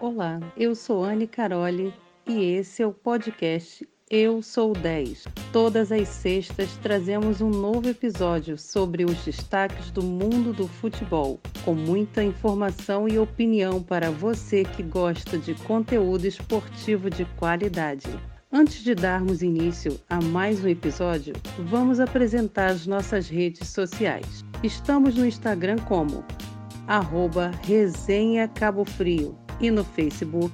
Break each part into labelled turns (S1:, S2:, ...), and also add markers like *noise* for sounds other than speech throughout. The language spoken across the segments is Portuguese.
S1: Olá, eu sou Anne Caroli e esse é o podcast Eu Sou 10. Todas as sextas trazemos um novo episódio sobre os destaques do mundo do futebol, com muita informação e opinião para você que gosta de conteúdo esportivo de qualidade. Antes de darmos início a mais um episódio, vamos apresentar as nossas redes sociais. Estamos no Instagram como arroba Resenha Cabo Frio e no Facebook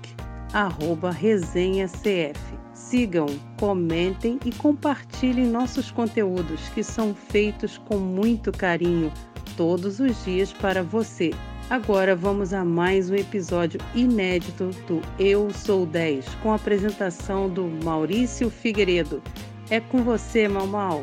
S1: arroba Resenha CF. Sigam, comentem e compartilhem nossos conteúdos que são feitos com muito carinho todos os dias para você. Agora vamos a mais um episódio inédito do Eu Sou 10, com a apresentação do Maurício Figueiredo. É com você, Mal Mal.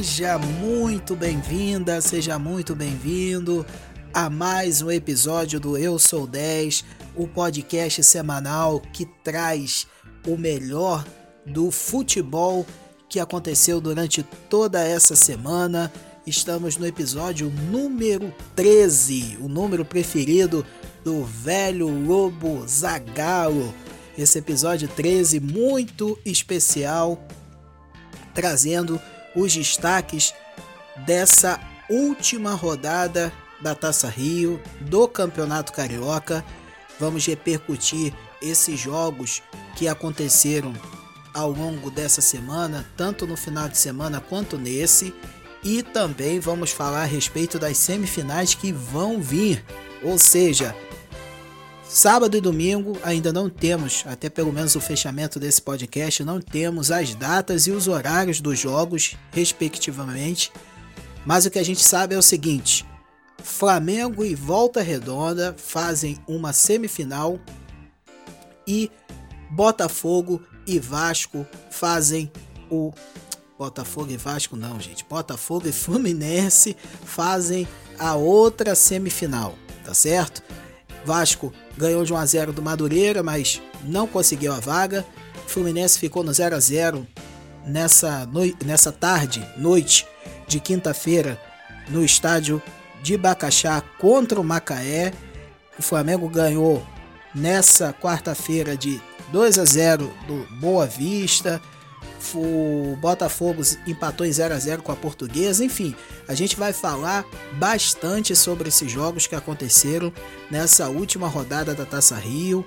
S2: Seja muito bem-vinda, seja muito bem-vindo a mais um episódio do Eu Sou 10, o podcast semanal que traz o melhor do futebol que aconteceu durante toda essa semana. Estamos no episódio número 13, o número preferido do velho Lobo Zagalo. Esse episódio 13 muito especial, trazendo os destaques dessa última rodada da Taça Rio do Campeonato Carioca. Vamos repercutir esses jogos que aconteceram ao longo dessa semana, tanto no final de semana quanto nesse, e também vamos falar a respeito das semifinais que vão vir. Ou seja, Sábado e domingo ainda não temos, até pelo menos o fechamento desse podcast, não temos as datas e os horários dos jogos, respectivamente. Mas o que a gente sabe é o seguinte: Flamengo e Volta Redonda fazem uma semifinal e Botafogo e Vasco fazem o Botafogo e Vasco não, gente. Botafogo e Fluminense fazem a outra semifinal, tá certo? Vasco ganhou de 1 a 0 do Madureira, mas não conseguiu a vaga. Fluminense ficou no 0 a 0 nessa, no... nessa tarde, noite de quinta-feira, no estádio de Bacaxá contra o Macaé. O Flamengo ganhou nessa quarta-feira de 2 a 0 do Boa Vista o Botafogo empatou em 0 a 0 com a Portuguesa. Enfim, a gente vai falar bastante sobre esses jogos que aconteceram nessa última rodada da Taça Rio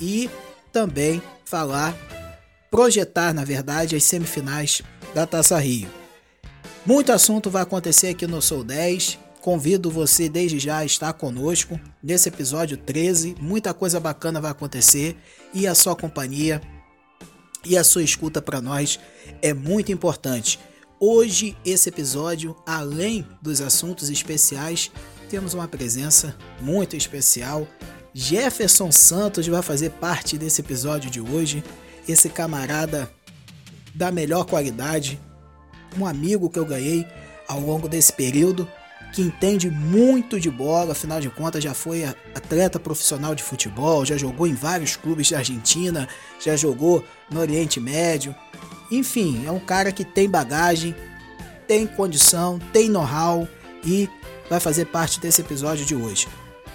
S2: e também falar, projetar, na verdade, as semifinais da Taça Rio. Muito assunto vai acontecer aqui no Sou 10. Convido você desde já a estar conosco nesse episódio 13. Muita coisa bacana vai acontecer e a sua companhia e a sua escuta para nós é muito importante. Hoje, esse episódio, além dos assuntos especiais, temos uma presença muito especial. Jefferson Santos vai fazer parte desse episódio de hoje. Esse camarada da melhor qualidade, um amigo que eu ganhei ao longo desse período que entende muito de bola, afinal de contas já foi atleta profissional de futebol, já jogou em vários clubes da Argentina, já jogou no Oriente Médio. Enfim, é um cara que tem bagagem, tem condição, tem know-how e vai fazer parte desse episódio de hoje.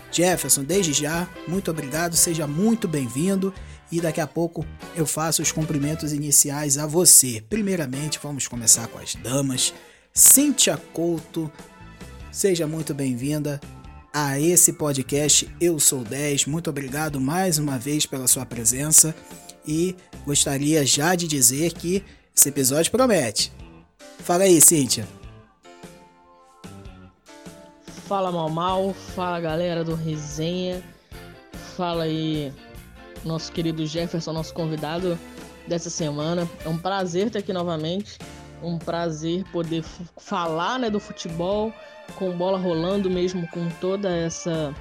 S2: Jefferson, desde já, muito obrigado, seja muito bem-vindo e daqui a pouco eu faço os cumprimentos iniciais a você. Primeiramente, vamos começar com as damas. Cíntia Couto, Seja muito bem-vinda a esse podcast Eu Sou 10. Muito obrigado mais uma vez pela sua presença e gostaria já de dizer que esse episódio promete. Fala aí, Cíntia.
S3: Fala mal mal, fala galera do Resenha, fala aí nosso querido Jefferson, nosso convidado dessa semana. É um prazer estar aqui novamente, um prazer poder falar né, do futebol, com bola rolando mesmo com toda essa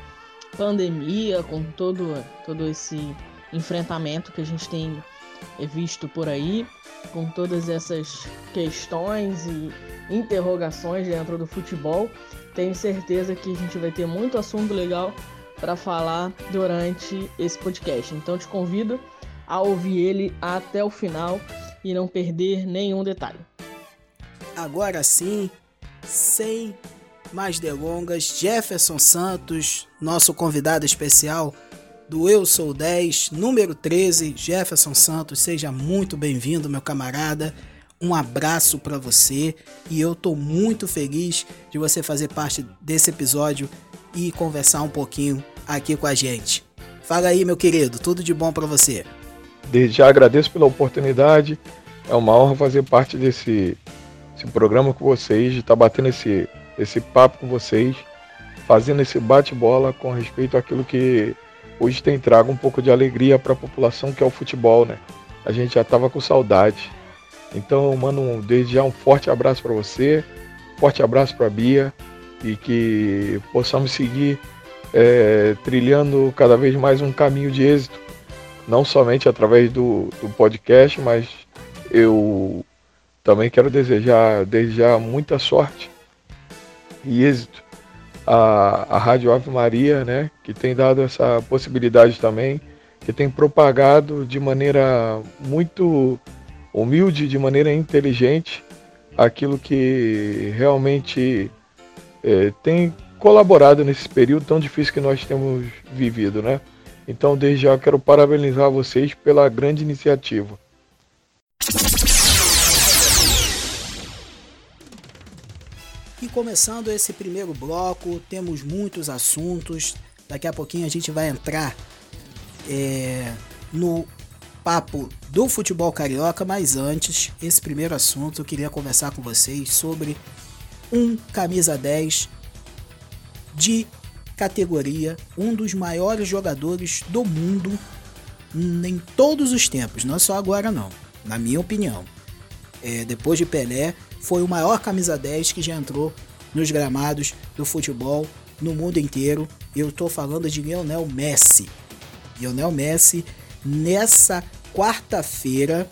S3: pandemia, com todo, todo esse enfrentamento que a gente tem visto por aí, com todas essas questões e interrogações dentro do futebol. Tenho certeza que a gente vai ter muito assunto legal para falar durante esse podcast. Então te convido a ouvir ele até o final e não perder nenhum detalhe.
S2: Agora sim, sem mais delongas, Jefferson Santos, nosso convidado especial do Eu Sou 10, número 13, Jefferson Santos, seja muito bem-vindo, meu camarada. Um abraço para você e eu tô muito feliz de você fazer parte desse episódio e conversar um pouquinho aqui com a gente. Fala aí, meu querido, tudo de bom para você.
S4: Desde já agradeço pela oportunidade. É uma honra fazer parte desse, desse programa com vocês, de estar tá batendo esse, esse papo com vocês, fazendo esse bate-bola com respeito àquilo que hoje tem trago um pouco de alegria para a população, que é o futebol, né? A gente já estava com saudade. Então, mando desde já um forte abraço para você, forte abraço para a Bia e que possamos seguir é, trilhando cada vez mais um caminho de êxito, não somente através do, do podcast, mas eu também quero desejar desde já muita sorte e êxito à, à Rádio Ave Maria, né, que tem dado essa possibilidade também, que tem propagado de maneira muito humilde, de maneira inteligente, aquilo que realmente é, tem colaborado nesse período tão difícil que nós temos vivido, né? Então, desde já quero parabenizar vocês pela grande iniciativa.
S2: E começando esse primeiro bloco, temos muitos assuntos. Daqui a pouquinho a gente vai entrar é, no papo do futebol carioca, mas antes, esse primeiro assunto eu queria conversar com vocês sobre um camisa 10 de categoria, um dos maiores jogadores do mundo em todos os tempos, não é só agora não, na minha opinião. É, depois de Pelé, foi o maior camisa 10 que já entrou nos gramados do futebol no mundo inteiro. Eu estou falando de Lionel Messi. Lionel Messi, nessa quarta-feira,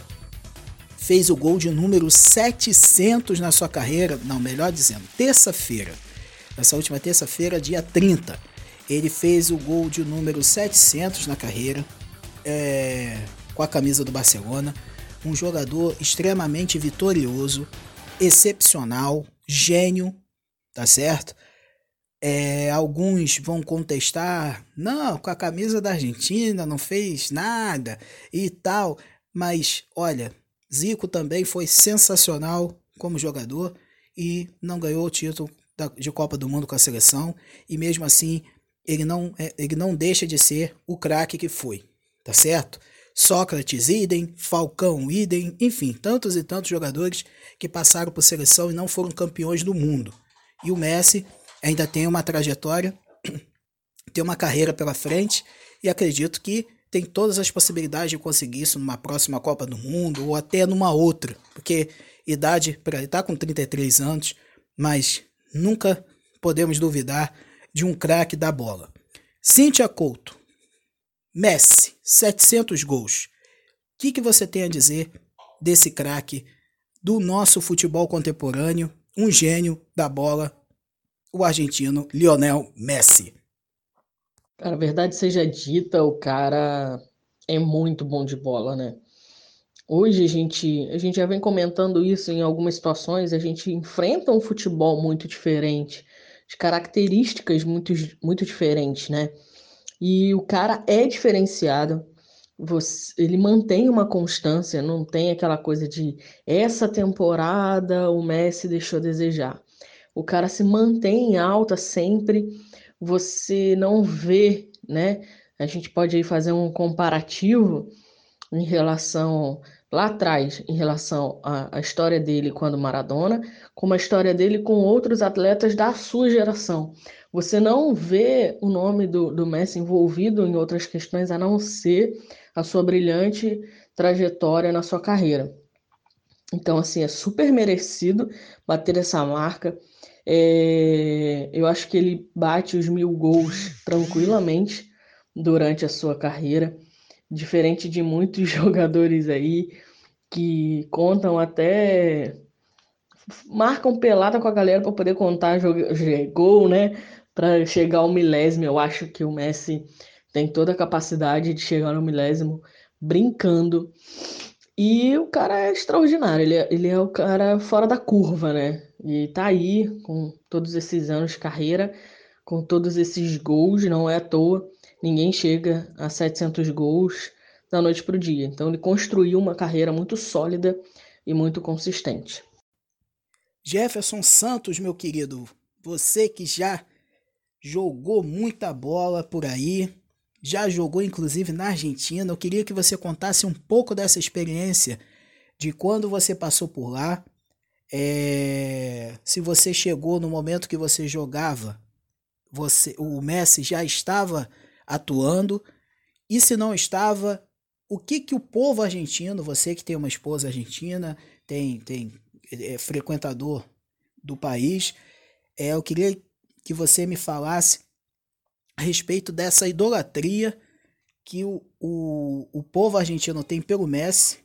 S2: fez o gol de número 700 na sua carreira. Não, melhor dizendo, terça-feira nessa última terça-feira, dia 30. Ele fez o gol de número 700 na carreira, é, com a camisa do Barcelona. Um jogador extremamente vitorioso, excepcional, gênio, tá certo? É, alguns vão contestar, não, com a camisa da Argentina não fez nada e tal, mas olha, Zico também foi sensacional como jogador e não ganhou o título de Copa do Mundo com a seleção e mesmo assim ele não, é, ele não deixa de ser o craque que foi, tá certo? Sócrates, idem, Falcão, idem, enfim, tantos e tantos jogadores que passaram por seleção e não foram campeões do mundo. E o Messi ainda tem uma trajetória, *clears throat* tem uma carreira pela frente e acredito que tem todas as possibilidades de conseguir isso numa próxima Copa do Mundo ou até numa outra, porque idade para ele tá com 33 anos, mas nunca podemos duvidar de um craque da bola. Cíntia Couto, Messi, 700 gols. O que, que você tem a dizer desse craque do nosso futebol contemporâneo, um gênio da bola, o argentino Lionel Messi?
S3: Cara, verdade seja dita, o cara é muito bom de bola, né? Hoje a gente, a gente já vem comentando isso em algumas situações, a gente enfrenta um futebol muito diferente, de características muito, muito diferentes, né? E o cara é diferenciado, você, ele mantém uma constância, não tem aquela coisa de essa temporada o Messi deixou a desejar. O cara se mantém em alta sempre, você não vê, né? A gente pode aí fazer um comparativo em relação lá atrás em relação à, história dele quando Maradona, como a história dele com outros atletas da sua geração. Você não vê o nome do, do Messi envolvido em outras questões a não ser a sua brilhante trajetória na sua carreira. Então, assim, é super merecido bater essa marca. É, eu acho que ele bate os mil gols tranquilamente durante a sua carreira. diferente de muitos *laughs* jogadores aí que contam até marcam pelada com a galera para poder contar gol, né? Para chegar ao milésimo, eu acho que o Messi tem toda a capacidade de chegar no milésimo brincando. E o cara é extraordinário, ele é, ele é o cara fora da curva, né? E tá aí com todos esses anos de carreira, com todos esses gols, não é à toa, ninguém chega a 700 gols da noite para o dia. Então ele construiu uma carreira muito sólida e muito consistente.
S2: Jefferson Santos, meu querido, você que já jogou muita bola por aí, já jogou inclusive na Argentina. Eu queria que você contasse um pouco dessa experiência de quando você passou por lá. É, se você chegou no momento que você jogava, você, o Messi já estava atuando e se não estava, o que que o povo argentino, você que tem uma esposa argentina, tem tem é, frequentador do país, é, eu queria que você me falasse a respeito dessa idolatria que o, o, o povo argentino tem pelo Messi,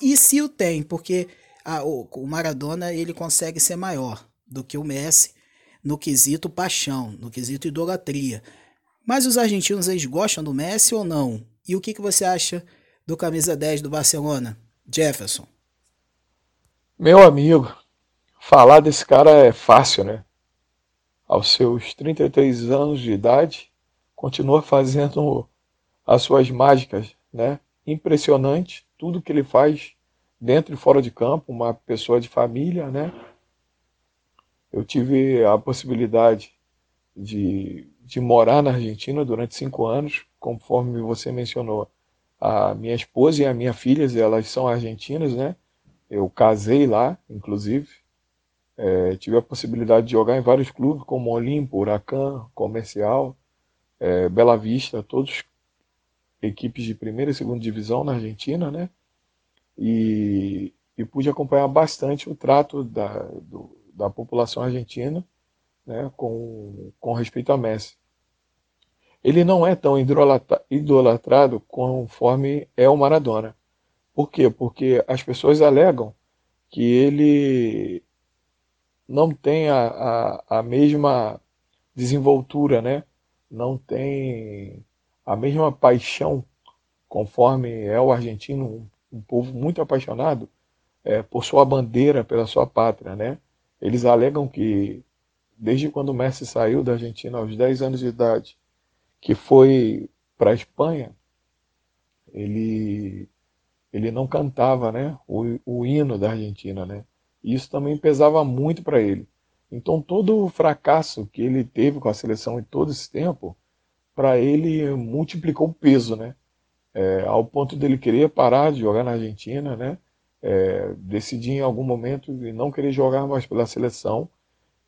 S2: e se o tem, porque a, o, o Maradona ele consegue ser maior do que o Messi no quesito paixão, no quesito idolatria. Mas os argentinos eles gostam do Messi ou não? E o que, que você acha do camisa 10 do Barcelona, Jefferson?
S4: Meu amigo, falar desse cara é fácil, né? Aos seus 33 anos de idade, continua fazendo as suas mágicas, né? Impressionante tudo que ele faz dentro e fora de campo, uma pessoa de família, né? Eu tive a possibilidade de, de morar na Argentina durante cinco anos, conforme você mencionou. A minha esposa e a minha filha, elas são argentinas, né? Eu casei lá, inclusive, é, tive a possibilidade de jogar em vários clubes, como Olimpo, Huracan, Comercial, é, Bela Vista, todos equipes de primeira e segunda divisão na Argentina, né? E, e pude acompanhar bastante o trato da, do, da população argentina né, com, com respeito a Messi. Ele não é tão idolatrado conforme é o Maradona. Por quê? Porque as pessoas alegam que ele não tem a, a, a mesma desenvoltura, né? não tem a mesma paixão, conforme é o argentino, um, um povo muito apaixonado é, por sua bandeira, pela sua pátria. Né? Eles alegam que, desde quando o Messi saiu da Argentina aos 10 anos de idade, que foi para a Espanha, ele, ele não cantava né? o, o hino da Argentina. Né? E isso também pesava muito para ele. Então todo o fracasso que ele teve com a seleção em todo esse tempo, para ele multiplicou o peso, né? É, ao ponto dele querer parar de jogar na Argentina, né? É, decidir em algum momento não querer jogar mais pela seleção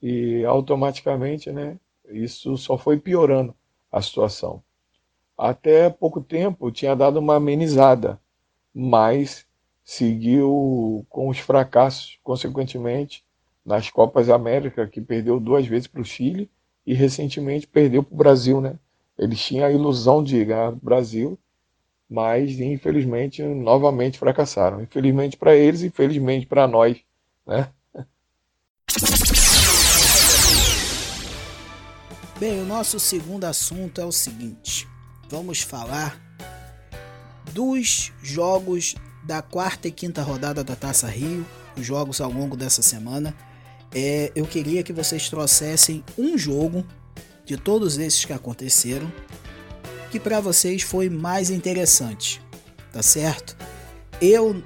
S4: e automaticamente, né? Isso só foi piorando a situação. Até pouco tempo tinha dado uma amenizada, mas seguiu com os fracassos, consequentemente, nas Copas América, que perdeu duas vezes para o Chile e recentemente perdeu para o Brasil. Né? Eles tinham a ilusão de ganhar o Brasil, mas infelizmente novamente fracassaram. Infelizmente para eles, infelizmente para nós. Né?
S2: Bem, o nosso segundo assunto é o seguinte: vamos falar dos jogos da quarta e quinta rodada da Taça Rio, os jogos ao longo dessa semana. É, eu queria que vocês trouxessem um jogo de todos esses que aconteceram que para vocês foi mais interessante, tá certo? Eu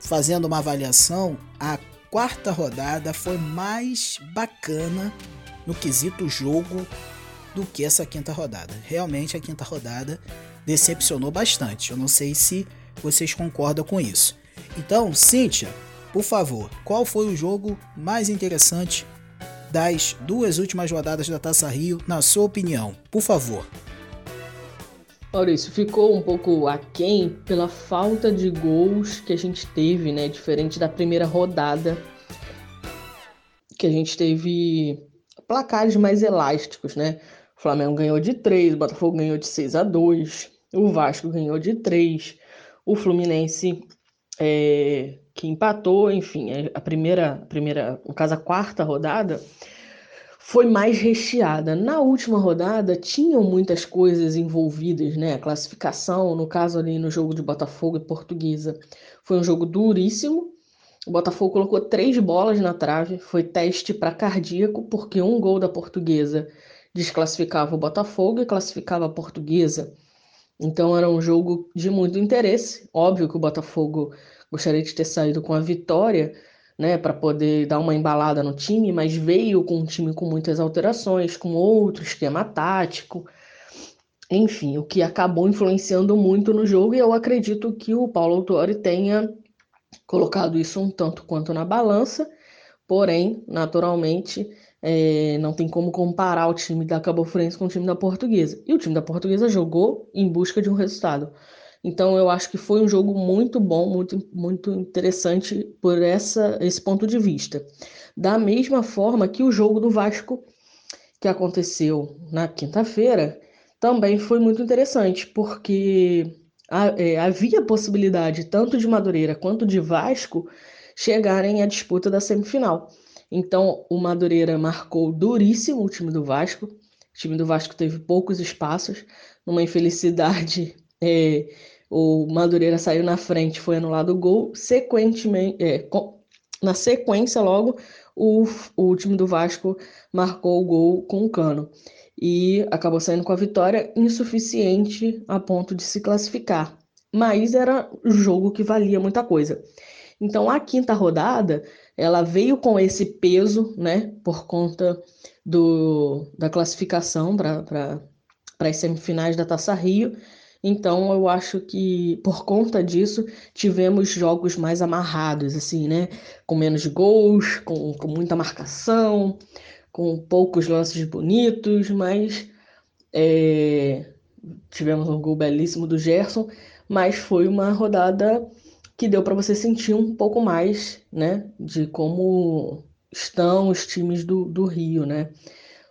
S2: fazendo uma avaliação, a quarta rodada foi mais bacana no quesito jogo do que essa quinta rodada. Realmente a quinta rodada decepcionou bastante. Eu não sei se vocês concordam com isso. Então, Cíntia, por favor, qual foi o jogo mais interessante das duas últimas rodadas da Taça Rio, na sua opinião? Por favor.
S3: Maurício, ficou um pouco aquém pela falta de gols que a gente teve, né? Diferente da primeira rodada, que a gente teve placares mais elásticos, né? O Flamengo ganhou de 3, o Botafogo ganhou de 6 a 2 o Vasco ganhou de 3, o Fluminense é, que empatou, enfim, é, a primeira, primeira, no caso a quarta rodada, foi mais recheada. Na última rodada tinham muitas coisas envolvidas, né? A classificação, no caso ali no jogo de Botafogo e Portuguesa, foi um jogo duríssimo. O Botafogo colocou três bolas na trave, foi teste para cardíaco, porque um gol da Portuguesa desclassificava o Botafogo e classificava a Portuguesa. Então era um jogo de muito interesse. Óbvio que o Botafogo gostaria de ter saído com a vitória, né, para poder dar uma embalada no time, mas veio com um time com muitas alterações, com outro esquema tático. Enfim, o que acabou influenciando muito no jogo, e eu acredito que o Paulo Autori tenha colocado isso um tanto quanto na balança, porém, naturalmente, é, não tem como comparar o time da Cabo Friense com o time da Portuguesa. E o time da Portuguesa jogou em busca de um resultado. Então eu acho que foi um jogo muito bom, muito, muito interessante por essa, esse ponto de vista. Da mesma forma que o jogo do Vasco, que aconteceu na quinta-feira, também foi muito interessante, porque é, havia possibilidade tanto de Madureira quanto de Vasco chegarem à disputa da semifinal. Então, o Madureira marcou duríssimo o time do Vasco. O time do Vasco teve poucos espaços. Numa infelicidade, *laughs* é, o Madureira saiu na frente, foi anulado o gol. Sequentemente, é, na sequência, logo, o, o time do Vasco marcou o gol com o cano. E acabou saindo com a vitória insuficiente a ponto de se classificar. Mas era um jogo que valia muita coisa. Então, a quinta rodada ela veio com esse peso, né, por conta do, da classificação para as semifinais da Taça Rio. Então, eu acho que por conta disso tivemos jogos mais amarrados, assim, né, com menos gols, com, com muita marcação, com poucos lances bonitos, mas é, tivemos um gol belíssimo do Gerson, mas foi uma rodada que deu para você sentir um pouco mais, né, de como estão os times do, do Rio, né?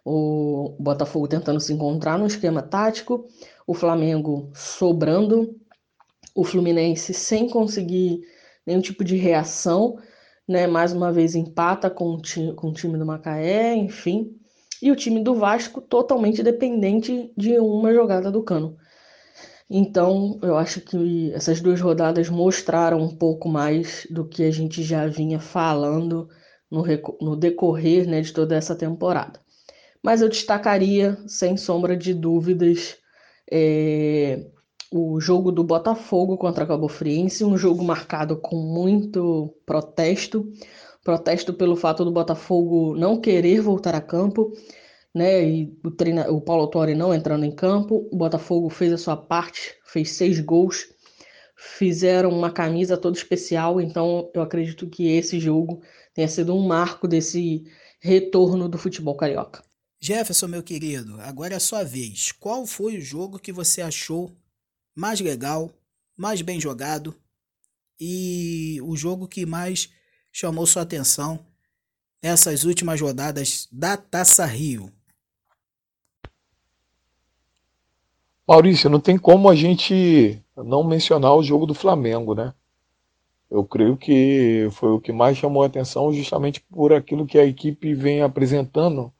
S3: O Botafogo tentando se encontrar no esquema tático, o Flamengo sobrando, o Fluminense sem conseguir nenhum tipo de reação, né? Mais uma vez empata com o, time, com o time do Macaé, enfim. E o time do Vasco totalmente dependente de uma jogada do Cano. Então, eu acho que essas duas rodadas mostraram um pouco mais do que a gente já vinha falando no, no decorrer né, de toda essa temporada. Mas eu destacaria, sem sombra de dúvidas, é, o jogo do Botafogo contra a Cabo Friense, um jogo marcado com muito protesto, protesto pelo fato do Botafogo não querer voltar a campo, né? E o, treina, o Paulo Torre não entrando em campo. O Botafogo fez a sua parte, fez seis gols, fizeram uma camisa toda especial. Então eu acredito que esse jogo tenha sido um marco desse retorno do futebol carioca.
S2: Jefferson, meu querido, agora é a sua vez. Qual foi o jogo que você achou mais legal, mais bem jogado e o jogo que mais chamou sua atenção nessas últimas rodadas da Taça Rio?
S4: Maurício, não tem como a gente não mencionar o jogo do Flamengo, né? Eu creio que foi o que mais chamou a atenção justamente por aquilo que a equipe vem apresentando,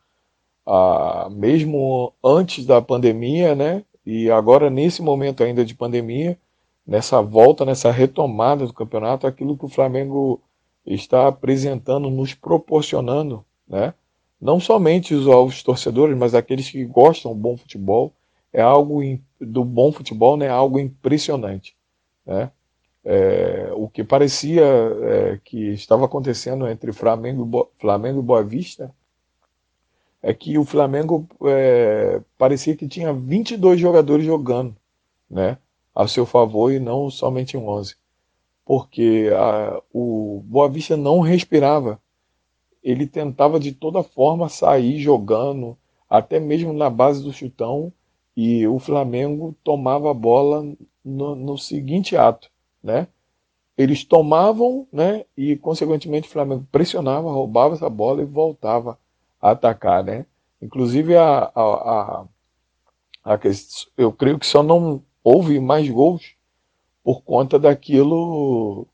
S4: ah, mesmo antes da pandemia, né? E agora, nesse momento ainda de pandemia, nessa volta, nessa retomada do campeonato, aquilo que o Flamengo está apresentando, nos proporcionando, né? Não somente os, os torcedores, mas aqueles que gostam do bom futebol, é algo do bom futebol, né? Algo impressionante, né? É, o que parecia é, que estava acontecendo entre Flamengo, Flamengo e Boa Vista é que o Flamengo é, parecia que tinha 22 jogadores jogando, né? A seu favor e não somente 11. Porque a, o Boa Vista não respirava. Ele tentava de toda forma sair jogando, até mesmo na base do chutão, e o Flamengo tomava a bola no, no seguinte ato, né? Eles tomavam, né? E consequentemente o Flamengo pressionava, roubava essa bola e voltava a atacar, né? Inclusive a, a, a, a eu creio que só não houve mais gols por conta daquilo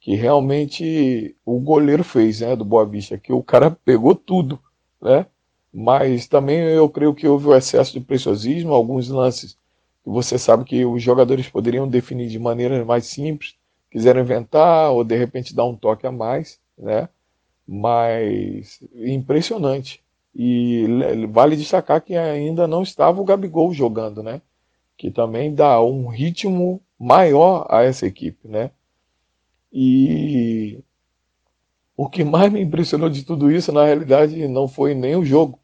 S4: que realmente o goleiro fez, né, do Boa Vista, que o cara pegou tudo, né? Mas também eu creio que houve o excesso de preciosismo, alguns lances que você sabe que os jogadores poderiam definir de maneira mais simples, quiseram inventar ou de repente dar um toque a mais, né? Mas impressionante. E vale destacar que ainda não estava o Gabigol jogando, né? Que também dá um ritmo maior a essa equipe, né? E o que mais me impressionou de tudo isso, na realidade, não foi nem o jogo,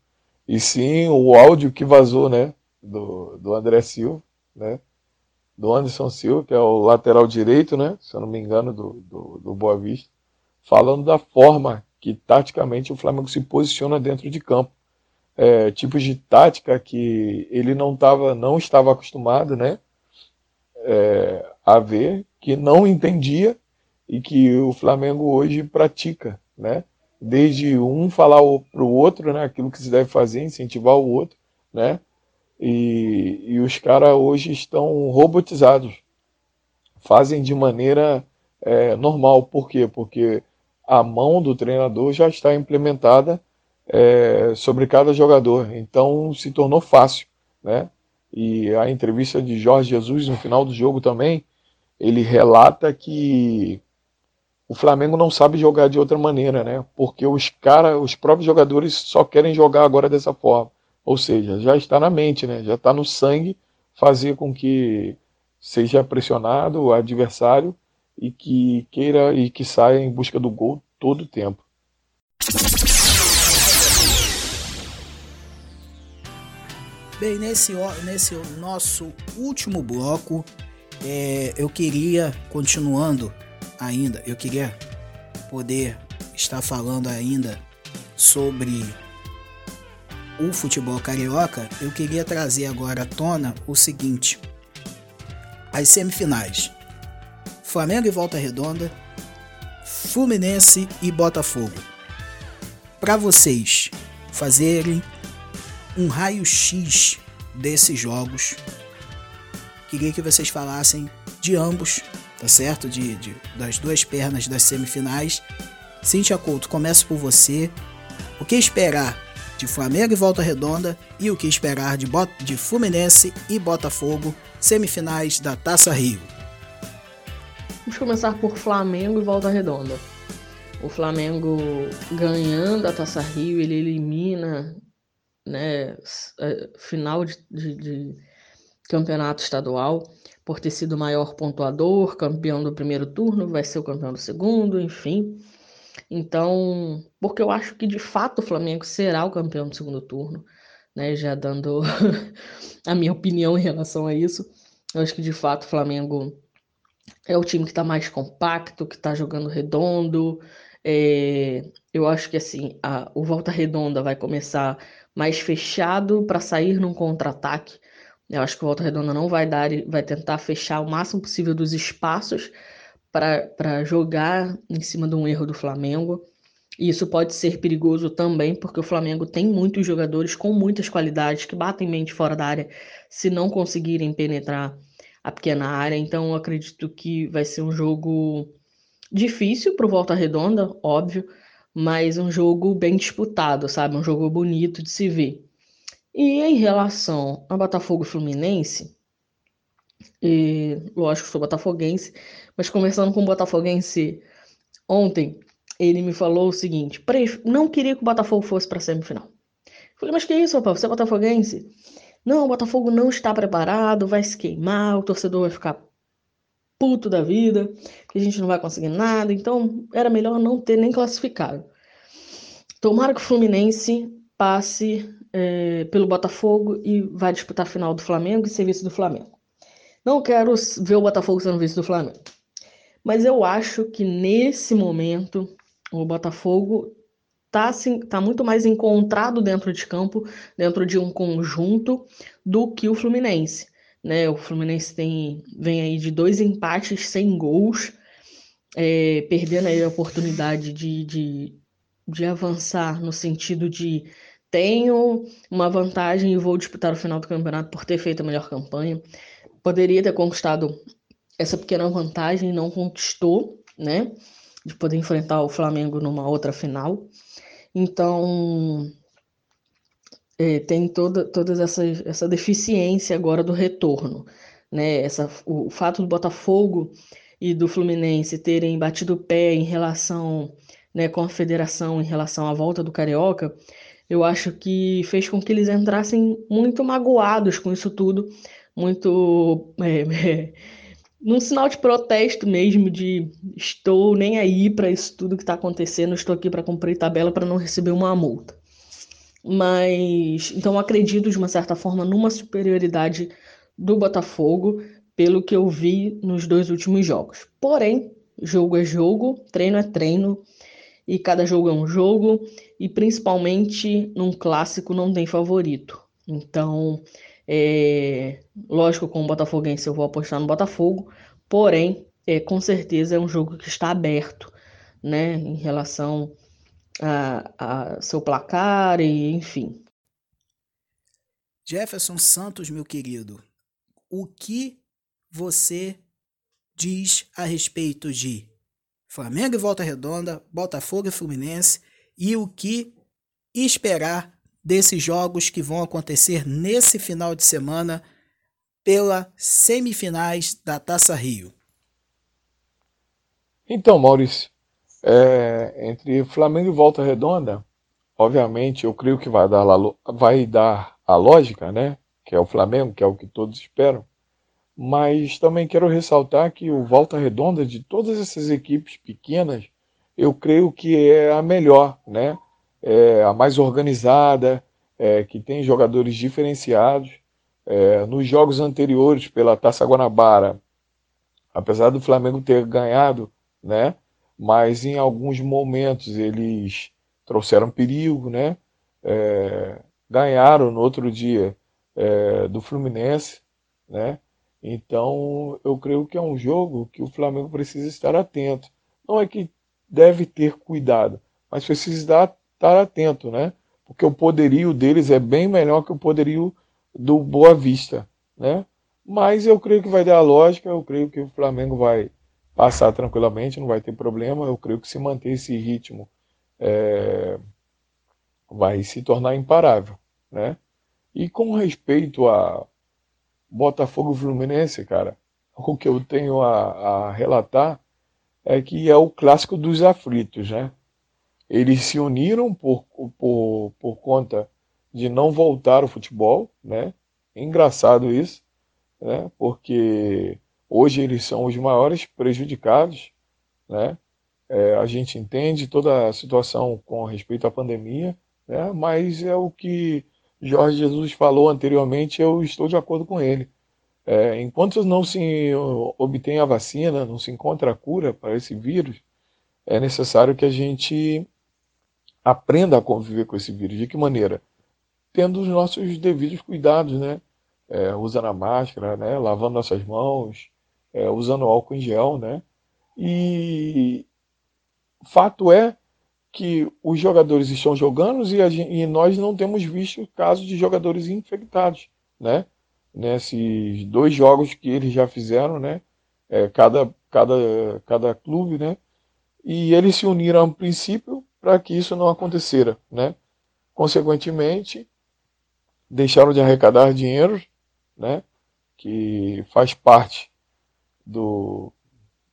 S4: e sim o áudio que vazou, né? Do, do André Silva, né? Do Anderson Silva, que é o lateral direito, né? Se eu não me engano, do, do, do Boa Vista, falando da forma que taticamente o Flamengo se posiciona dentro de campo. É, tipos de tática que ele não, tava, não estava acostumado né, é, a ver, que não entendia e que o Flamengo hoje pratica, né? Desde um falar para o outro, né? Aquilo que se deve fazer, incentivar o outro, né? E, e os caras hoje estão robotizados, fazem de maneira é, normal. Por quê? Porque a mão do treinador já está implementada é, sobre cada jogador, então se tornou fácil, né? E a entrevista de Jorge Jesus no final do jogo também, ele relata que o Flamengo não sabe jogar de outra maneira, né? Porque os cara, os próprios jogadores só querem jogar agora dessa forma. Ou seja, já está na mente, né? Já está no sangue fazer com que seja pressionado o adversário e que queira e que saia em busca do gol todo o tempo.
S2: Bem, nesse, nesse nosso último bloco, é, eu queria, continuando ainda, eu queria poder estar falando ainda sobre o futebol carioca, eu queria trazer agora à tona o seguinte: as semifinais. Flamengo e Volta Redonda, Fluminense e Botafogo. Para vocês fazerem um raio-x desses jogos, queria que vocês falassem de ambos tá certo? De, de, das duas pernas das semifinais. Cintia Couto, começo por você. O que esperar de Flamengo e Volta Redonda e o que esperar de, Bot de Fluminense e Botafogo, semifinais da Taça Rio?
S3: Vamos começar por Flamengo e Volta Redonda. O Flamengo ganhando a Taça Rio, ele elimina né, final de, de, de campeonato estadual por ter sido o maior pontuador, campeão do primeiro turno, vai ser o campeão do segundo, enfim. Então, porque eu acho que de fato o Flamengo será o campeão do segundo turno, né? Já dando *laughs* a minha opinião em relação a isso. Eu acho que de fato o Flamengo é o time que está mais compacto, que está jogando redondo. É, eu acho que assim, a, o Volta Redonda vai começar mais fechado para sair num contra-ataque eu acho que o Volta Redonda não vai dar, vai tentar fechar o máximo possível dos espaços para jogar em cima de um erro do Flamengo. E isso pode ser perigoso também, porque o Flamengo tem muitos jogadores com muitas qualidades que batem mente fora da área se não conseguirem penetrar a pequena área. Então, eu acredito que vai ser um jogo difícil para o Volta Redonda, óbvio, mas um jogo bem disputado, sabe? Um jogo bonito de se ver. E em relação a Botafogo Fluminense, e, lógico sou botafoguense, mas conversando com o botafoguense ontem, ele me falou o seguinte: não queria que o Botafogo fosse para a semifinal. falei, mas que isso, rapaz? Você é botafoguense? Não, o Botafogo não está preparado, vai se queimar, o torcedor vai ficar puto da vida, que a gente não vai conseguir nada, então era melhor não ter nem classificado. Tomara que o Fluminense passe é, pelo Botafogo e vai disputar a final do Flamengo e ser vice do Flamengo. Não quero ver o Botafogo sendo vice do Flamengo. Mas eu acho que nesse momento o Botafogo está tá muito mais encontrado dentro de campo, dentro de um conjunto, do que o Fluminense. Né? O Fluminense tem, vem aí de dois empates sem gols, é, perdendo aí a oportunidade de, de, de avançar no sentido de tenho uma vantagem e vou disputar o final do campeonato por ter feito a melhor campanha. poderia ter conquistado essa pequena vantagem, não conquistou, né? De poder enfrentar o Flamengo numa outra final. Então, é, tem toda, toda essa, essa deficiência agora do retorno. Né? Essa, o, o fato do Botafogo e do Fluminense terem batido o pé em relação né, com a federação, em relação à volta do Carioca, eu acho que fez com que eles entrassem muito magoados com isso tudo, muito. É, é, *laughs* num sinal de protesto mesmo, de estou nem aí para isso tudo que está acontecendo, estou aqui para cumprir tabela para não receber uma multa. Mas, então, acredito de uma certa forma numa superioridade do Botafogo, pelo que eu vi nos dois últimos jogos. Porém, jogo é jogo, treino é treino, e cada jogo é um jogo, e principalmente num clássico não tem favorito. Então, é, lógico, como botafoguense eu vou apostar no Botafogo, porém, é, com certeza é um jogo que está aberto, né, em relação a, a seu placar e enfim.
S2: Jefferson Santos, meu querido, o que você diz a respeito de Flamengo e Volta Redonda, Botafogo e Fluminense e o que esperar desses jogos que vão acontecer nesse final de semana pela semifinais da Taça Rio.
S4: Então, Maurício, é, entre Flamengo e Volta Redonda, obviamente eu creio que vai dar, vai dar a lógica, né? Que é o Flamengo, que é o que todos esperam. Mas também quero ressaltar que o Volta Redonda, de todas essas equipes pequenas, eu creio que é a melhor, né? é, a mais organizada, é, que tem jogadores diferenciados. É, nos jogos anteriores pela Taça Guanabara, apesar do Flamengo ter ganhado, né, mas em alguns momentos eles trouxeram perigo, né, é, ganharam no outro dia é, do Fluminense, né, então eu creio que é um jogo que o Flamengo precisa estar atento. Não é que deve ter cuidado, mas precisa estar atento, né? Porque o poderio deles é bem melhor que o poderio do Boa Vista, né? Mas eu creio que vai dar a lógica, eu creio que o Flamengo vai passar tranquilamente, não vai ter problema. Eu creio que se manter esse ritmo é, vai se tornar imparável, né? E com respeito a Botafogo e Fluminense, cara, o que eu tenho a, a relatar é que é o clássico dos aflitos, né? Eles se uniram por, por, por conta de não voltar ao futebol, né? Engraçado isso, né? Porque hoje eles são os maiores prejudicados, né? É, a gente entende toda a situação com respeito à pandemia, né? Mas é o que Jorge Jesus falou anteriormente, eu estou de acordo com ele. É, enquanto não se obtém a vacina, não se encontra a cura para esse vírus, é necessário que a gente aprenda a conviver com esse vírus. De que maneira? Tendo os nossos devidos cuidados, né? É, usando a máscara, né? lavando nossas mãos, é, usando álcool em gel, né? E fato é que os jogadores estão jogando e, gente, e nós não temos visto casos de jogadores infectados, né? Nesses dois jogos que eles já fizeram, né? É, cada, cada, cada clube, né? E eles se uniram a um princípio para que isso não acontecera, né? Consequentemente, deixaram de arrecadar dinheiro, né? Que faz parte do,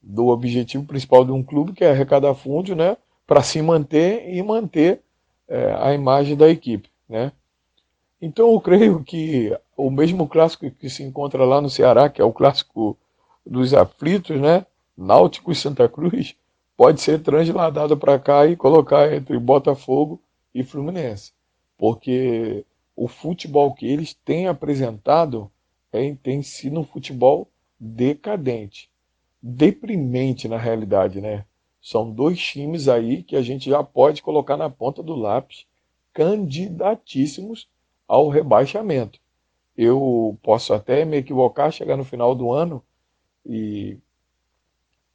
S4: do objetivo principal de um clube, que é arrecadar fundos, né? Para se manter e manter é, a imagem da equipe, né? Então eu creio que o mesmo clássico que se encontra lá no Ceará, que é o clássico dos aflitos, né? Náutico e Santa Cruz, pode ser transladado para cá e colocar entre Botafogo e Fluminense. Porque o futebol que eles têm apresentado é, tem sido um futebol decadente. Deprimente na realidade, né? São dois times aí que a gente já pode colocar na ponta do lápis, candidatíssimos ao rebaixamento. Eu posso até me equivocar, chegar no final do ano e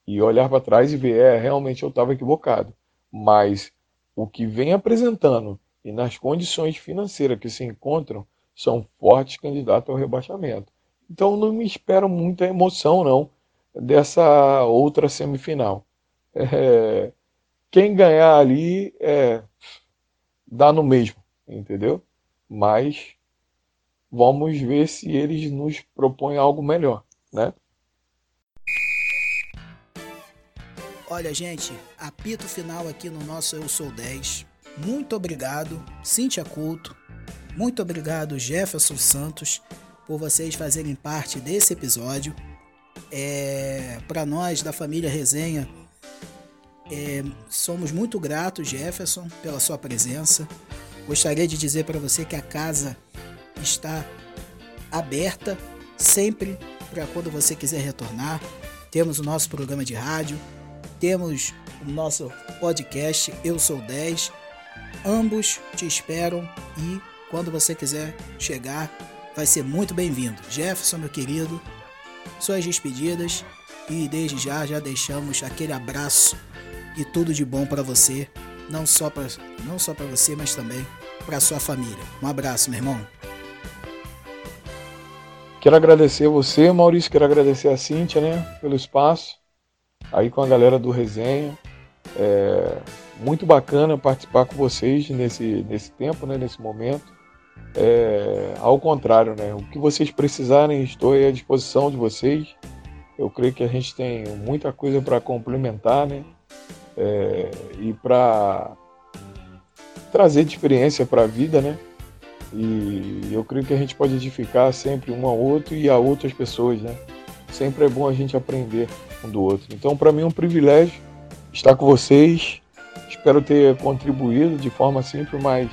S4: e olhar para trás e ver, é, realmente eu estava equivocado. Mas o que vem apresentando e nas condições financeiras que se encontram, são fortes candidatos ao rebaixamento. Então não me espero muita emoção não dessa outra semifinal. É, quem ganhar ali é, dá no mesmo, entendeu? Mas vamos ver se eles nos propõem algo melhor, né?
S2: Olha, gente, apito final aqui no nosso Eu Sou 10. Muito obrigado, Cíntia Couto. Muito obrigado, Jefferson Santos, por vocês fazerem parte desse episódio. É, Para nós da família Resenha, é, somos muito gratos, Jefferson, pela sua presença. Gostaria de dizer para você que a casa está aberta sempre para quando você quiser retornar. Temos o nosso programa de rádio, temos o nosso podcast Eu Sou 10. Ambos te esperam e quando você quiser chegar, vai ser muito bem-vindo. Jefferson, meu querido, suas despedidas e desde já já deixamos aquele abraço e tudo de bom para você, não só para não só para você, mas também para sua família. Um abraço, meu irmão.
S4: Quero agradecer você, Maurício, quero agradecer a Cíntia, né, pelo espaço aí com a galera do Resenha. É muito bacana participar com vocês nesse, nesse tempo, né, nesse momento. É, ao contrário, né, o que vocês precisarem, estou à disposição de vocês. Eu creio que a gente tem muita coisa para complementar, né, é, e para trazer de experiência para a vida, né. E eu creio que a gente pode edificar sempre um ao outro e a outras pessoas, né. Sempre é bom a gente aprender um do outro. Então, para mim é um privilégio estar com vocês. Espero ter contribuído de forma simples, mas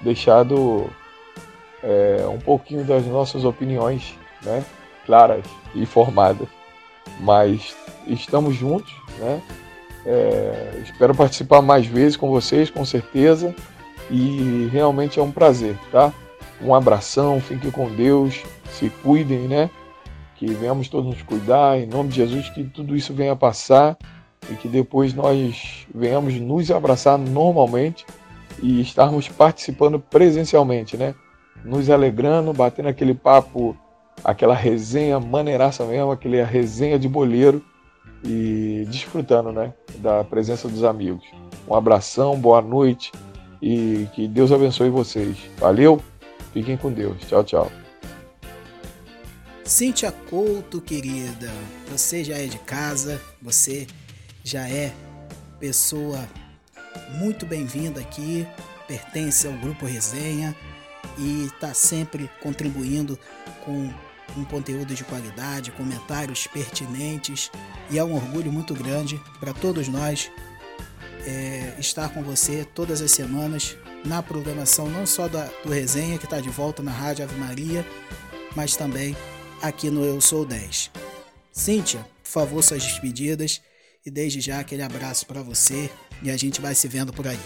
S4: deixado é, um pouquinho das nossas opiniões, né, claras e formadas. Mas estamos juntos, né? É, espero participar mais vezes com vocês, com certeza. E realmente é um prazer, tá? Um abração, fiquem com Deus, se cuidem, né? que venhamos todos nos cuidar, em nome de Jesus, que tudo isso venha passar e que depois nós venhamos nos abraçar normalmente e estarmos participando presencialmente, né? Nos alegrando, batendo aquele papo, aquela resenha maneiraça mesmo, aquela resenha de boleiro e desfrutando, né? Da presença dos amigos. Um abração, boa noite e que Deus abençoe vocês. Valeu, fiquem com Deus. Tchau, tchau.
S2: Cíntia Couto, querida, você já é de casa, você já é pessoa muito bem-vinda aqui, pertence ao Grupo Resenha e está sempre contribuindo com um conteúdo de qualidade, comentários pertinentes e é um orgulho muito grande para todos nós é, estar com você todas as semanas na programação não só da, do Resenha, que está de volta na Rádio Ave Maria, mas também aqui no Eu Sou 10. Cíntia, por favor, suas despedidas e desde já aquele abraço para você e a gente vai se vendo por aí.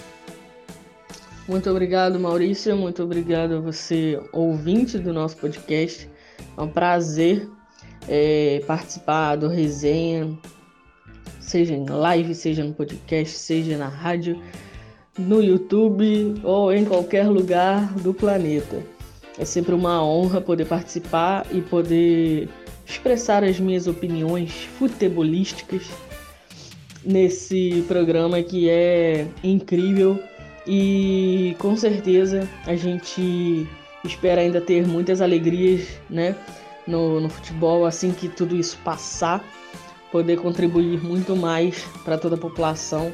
S3: Muito obrigado, Maurício. Muito obrigado a você, ouvinte do nosso podcast. É um prazer é, participar do resenha, seja em live, seja no podcast, seja na rádio, no YouTube ou em qualquer lugar do planeta. É sempre uma honra poder participar e poder expressar as minhas opiniões futebolísticas nesse programa que é incrível e com certeza a gente espera ainda ter muitas alegrias né, no, no futebol assim que tudo isso passar, poder contribuir muito mais para toda a população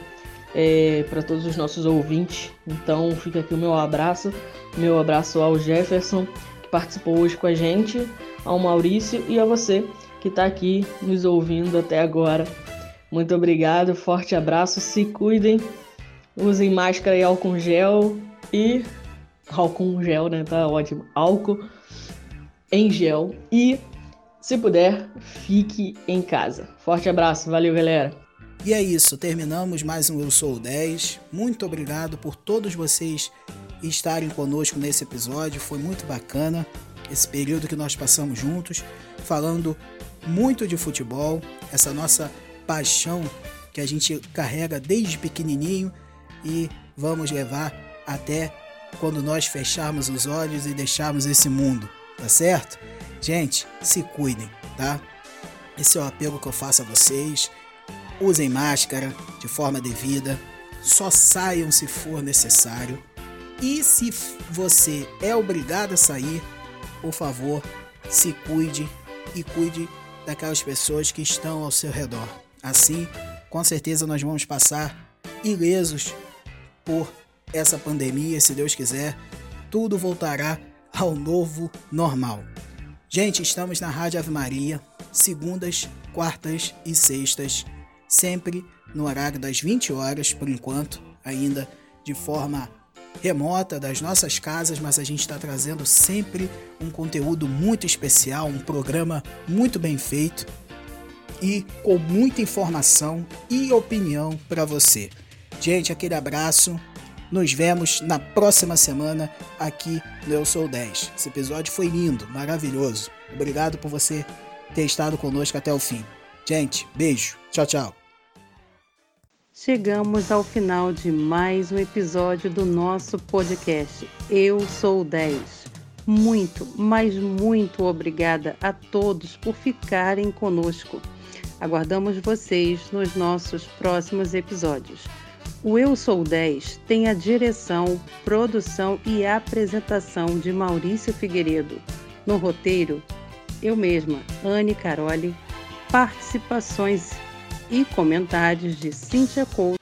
S3: é, para todos os nossos ouvintes. Então fica aqui o meu abraço, meu abraço ao Jefferson que participou hoje com a gente, ao Maurício e a você que está aqui nos ouvindo até agora. Muito obrigado, forte abraço, se cuidem, usem máscara e álcool gel e álcool gel, né? Tá ótimo. Álcool em gel e se puder, fique em casa. Forte abraço, valeu, galera.
S2: E é isso, terminamos mais um Eu Sou 10. Muito obrigado por todos vocês estarem conosco nesse episódio, foi muito bacana esse período que nós passamos juntos, falando muito de futebol, essa nossa paixão que a gente carrega desde pequenininho e vamos levar até quando nós fecharmos os olhos e deixarmos esse mundo, tá certo? Gente, se cuidem, tá? Esse é o apelo que eu faço a vocês. Usem máscara de forma devida. Só saiam se for necessário. E se você é obrigado a sair, por favor, se cuide e cuide daquelas pessoas que estão ao seu redor. Assim, com certeza nós vamos passar ilesos por essa pandemia, se Deus quiser, tudo voltará ao novo normal. Gente, estamos na Rádio Ave Maria, segundas, quartas e sextas, sempre no horário das 20 horas, por enquanto, ainda de forma remota das nossas casas, mas a gente está trazendo sempre um conteúdo muito especial, um programa muito bem feito e com muita informação e opinião para você. Gente, aquele abraço. Nos vemos na próxima semana aqui no Eu Sou 10. Esse episódio foi lindo, maravilhoso. Obrigado por você ter estado conosco até o fim. Gente, beijo. Tchau, tchau.
S1: Chegamos ao final de mais um episódio do nosso podcast Eu Sou 10. Muito, mas muito obrigada a todos por ficarem conosco. Aguardamos vocês nos nossos próximos episódios. O Eu Sou 10 tem a direção, produção e apresentação de Maurício Figueiredo. No roteiro, eu mesma, Anne Caroli, participações e comentários de Cíntia Couto